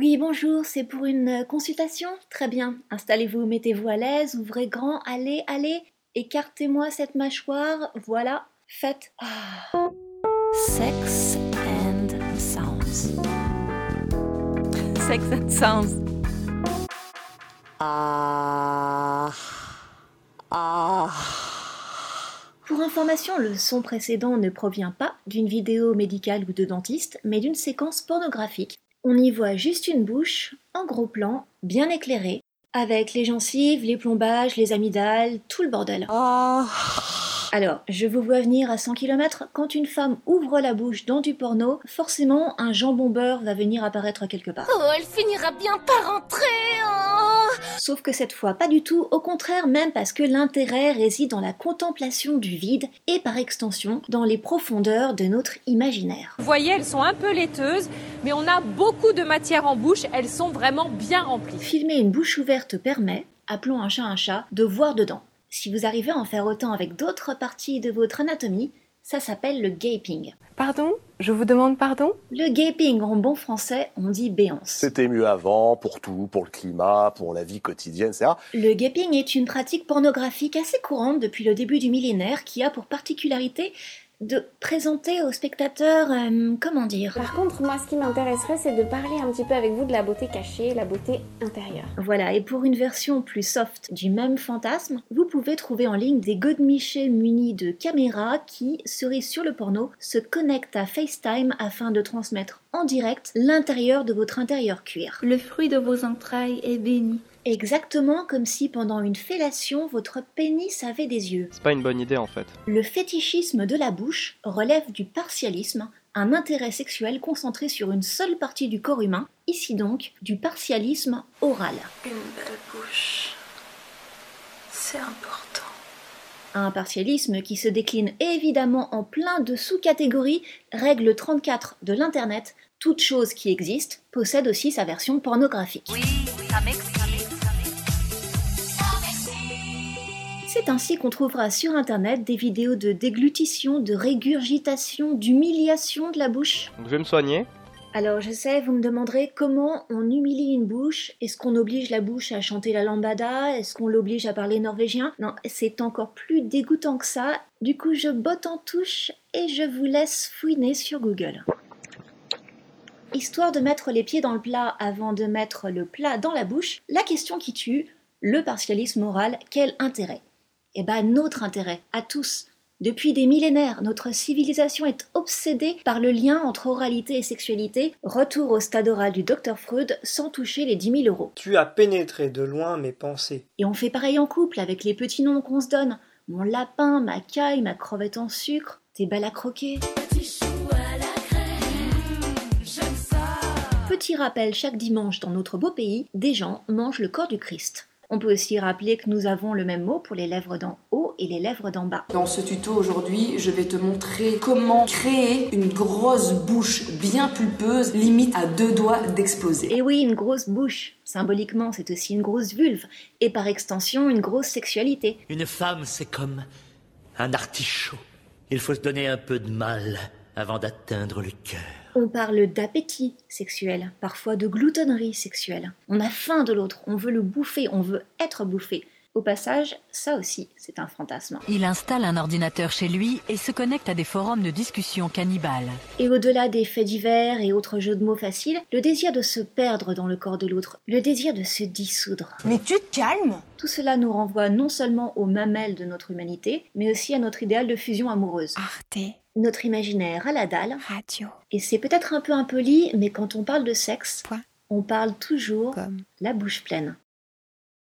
Oui, bonjour, c'est pour une euh, consultation? Très bien. Installez-vous, mettez-vous à l'aise, ouvrez grand, allez, allez. Écartez-moi cette mâchoire, voilà, faites. Ah. Sex and Sounds. Sex and Sounds. Ah. Ah. Pour information, le son précédent ne provient pas d'une vidéo médicale ou de dentiste, mais d'une séquence pornographique. On y voit juste une bouche, en gros plan, bien éclairée, avec les gencives, les plombages, les amygdales, tout le bordel. Ah. Alors, je vous vois venir à 100 km, quand une femme ouvre la bouche dans du porno, forcément un jambon beurre va venir apparaître quelque part. Oh, elle finira bien par rentrer oh. Sauf que cette fois, pas du tout, au contraire, même parce que l'intérêt réside dans la contemplation du vide et par extension dans les profondeurs de notre imaginaire. Vous voyez, elles sont un peu laiteuses, mais on a beaucoup de matière en bouche, elles sont vraiment bien remplies. Filmer une bouche ouverte permet, appelons un chat un chat, de voir dedans. Si vous arrivez à en faire autant avec d'autres parties de votre anatomie, ça s'appelle le gaping. Pardon? Je vous demande pardon? Le gaping, en bon français, on dit béance. C'était mieux avant, pour tout, pour le climat, pour la vie quotidienne, etc. Le gaping est une pratique pornographique assez courante depuis le début du millénaire qui a pour particularité de présenter aux spectateurs, euh, comment dire Par contre, moi, ce qui m'intéresserait, c'est de parler un petit peu avec vous de la beauté cachée, la beauté intérieure. Voilà, et pour une version plus soft du même fantasme, vous pouvez trouver en ligne des godemichés munis de caméras qui, cerises sur le porno, se connectent à FaceTime afin de transmettre en direct l'intérieur de votre intérieur cuir. Le fruit de vos entrailles est béni. Exactement comme si pendant une fellation, votre pénis avait des yeux. C'est pas une bonne idée en fait. Le fétichisme de la bouche relève du partialisme, un intérêt sexuel concentré sur une seule partie du corps humain, ici donc du partialisme oral. Une belle bouche. C'est important. Un partialisme qui se décline évidemment en plein de sous-catégories, règle 34 de l'Internet, toute chose qui existe possède aussi sa version pornographique. C'est ainsi qu'on trouvera sur Internet des vidéos de déglutition, de régurgitation, d'humiliation de la bouche. Donc je vais me soigner. Alors je sais, vous me demanderez comment on humilie une bouche. Est-ce qu'on oblige la bouche à chanter la lambada? Est-ce qu'on l'oblige à parler norvégien? Non, c'est encore plus dégoûtant que ça. Du coup, je botte en touche et je vous laisse fouiner sur Google. Histoire de mettre les pieds dans le plat avant de mettre le plat dans la bouche, la question qui tue, le partialisme moral, quel intérêt? Eh ben notre intérêt, à tous. Depuis des millénaires, notre civilisation est obsédée par le lien entre oralité et sexualité. Retour au stade oral du docteur Freud sans toucher les 10 000 euros. Tu as pénétré de loin mes pensées. Et on fait pareil en couple avec les petits noms qu'on se donne. Mon lapin, ma caille, ma crevette en sucre, tes belles à croquer. Petit rappel chaque dimanche dans notre beau pays, des gens mangent le corps du Christ. On peut aussi rappeler que nous avons le même mot pour les lèvres d'en haut et les lèvres d'en bas. Dans ce tuto aujourd'hui, je vais te montrer comment créer une grosse bouche bien pulpeuse, limite à deux doigts d'exploser. Et oui, une grosse bouche. Symboliquement, c'est aussi une grosse vulve. Et par extension, une grosse sexualité. Une femme, c'est comme un artichaut. Il faut se donner un peu de mal avant d'atteindre le cœur. On parle d'appétit sexuel, parfois de gloutonnerie sexuelle. On a faim de l'autre, on veut le bouffer, on veut être bouffé. Au passage, ça aussi, c'est un fantasme. Il installe un ordinateur chez lui et se connecte à des forums de discussion cannibales. Et au-delà des faits divers et autres jeux de mots faciles, le désir de se perdre dans le corps de l'autre, le désir de se dissoudre. Mais tu te calmes Tout cela nous renvoie non seulement aux mamelles de notre humanité, mais aussi à notre idéal de fusion amoureuse. Arte. Notre imaginaire à la dalle. Radio. Et c'est peut-être un peu impoli, mais quand on parle de sexe, Point. on parle toujours Comme. la bouche pleine.